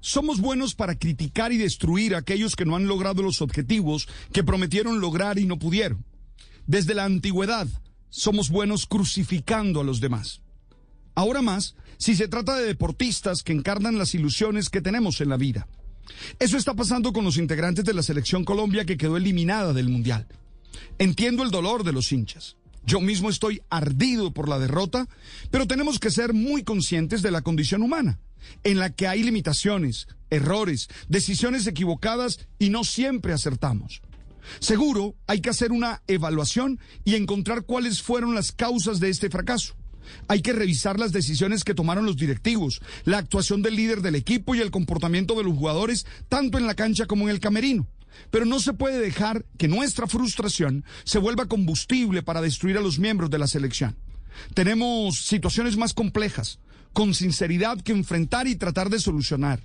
Somos buenos para criticar y destruir a aquellos que no han logrado los objetivos que prometieron lograr y no pudieron. Desde la antigüedad, somos buenos crucificando a los demás. Ahora más, si se trata de deportistas que encarnan las ilusiones que tenemos en la vida. Eso está pasando con los integrantes de la selección Colombia que quedó eliminada del Mundial. Entiendo el dolor de los hinchas. Yo mismo estoy ardido por la derrota, pero tenemos que ser muy conscientes de la condición humana, en la que hay limitaciones, errores, decisiones equivocadas y no siempre acertamos. Seguro hay que hacer una evaluación y encontrar cuáles fueron las causas de este fracaso. Hay que revisar las decisiones que tomaron los directivos, la actuación del líder del equipo y el comportamiento de los jugadores, tanto en la cancha como en el camerino. Pero no se puede dejar que nuestra frustración se vuelva combustible para destruir a los miembros de la selección. Tenemos situaciones más complejas, con sinceridad que enfrentar y tratar de solucionar.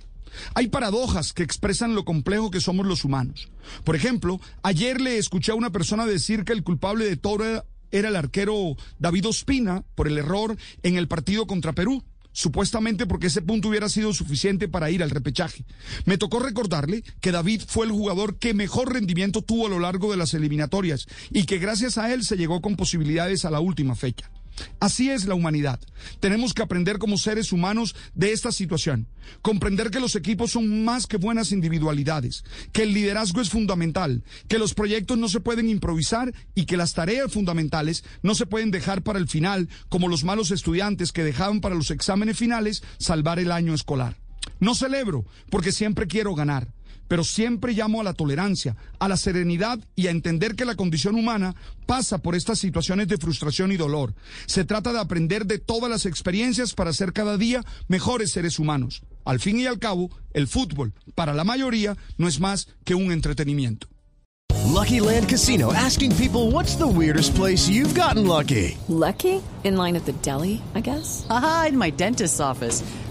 Hay paradojas que expresan lo complejo que somos los humanos. Por ejemplo, ayer le escuché a una persona decir que el culpable de todo era el arquero David Ospina por el error en el partido contra Perú supuestamente porque ese punto hubiera sido suficiente para ir al repechaje. Me tocó recordarle que David fue el jugador que mejor rendimiento tuvo a lo largo de las eliminatorias y que gracias a él se llegó con posibilidades a la última fecha. Así es la humanidad. Tenemos que aprender como seres humanos de esta situación. Comprender que los equipos son más que buenas individualidades, que el liderazgo es fundamental, que los proyectos no se pueden improvisar y que las tareas fundamentales no se pueden dejar para el final, como los malos estudiantes que dejaban para los exámenes finales salvar el año escolar. No celebro, porque siempre quiero ganar pero siempre llamo a la tolerancia, a la serenidad y a entender que la condición humana pasa por estas situaciones de frustración y dolor. Se trata de aprender de todas las experiencias para ser cada día mejores seres humanos. Al fin y al cabo, el fútbol, para la mayoría, no es más que un entretenimiento. Lucky Land Casino asking people what's the weirdest place you've gotten lucky? Lucky? In line at the deli, I guess? Aha, in my dentist's office.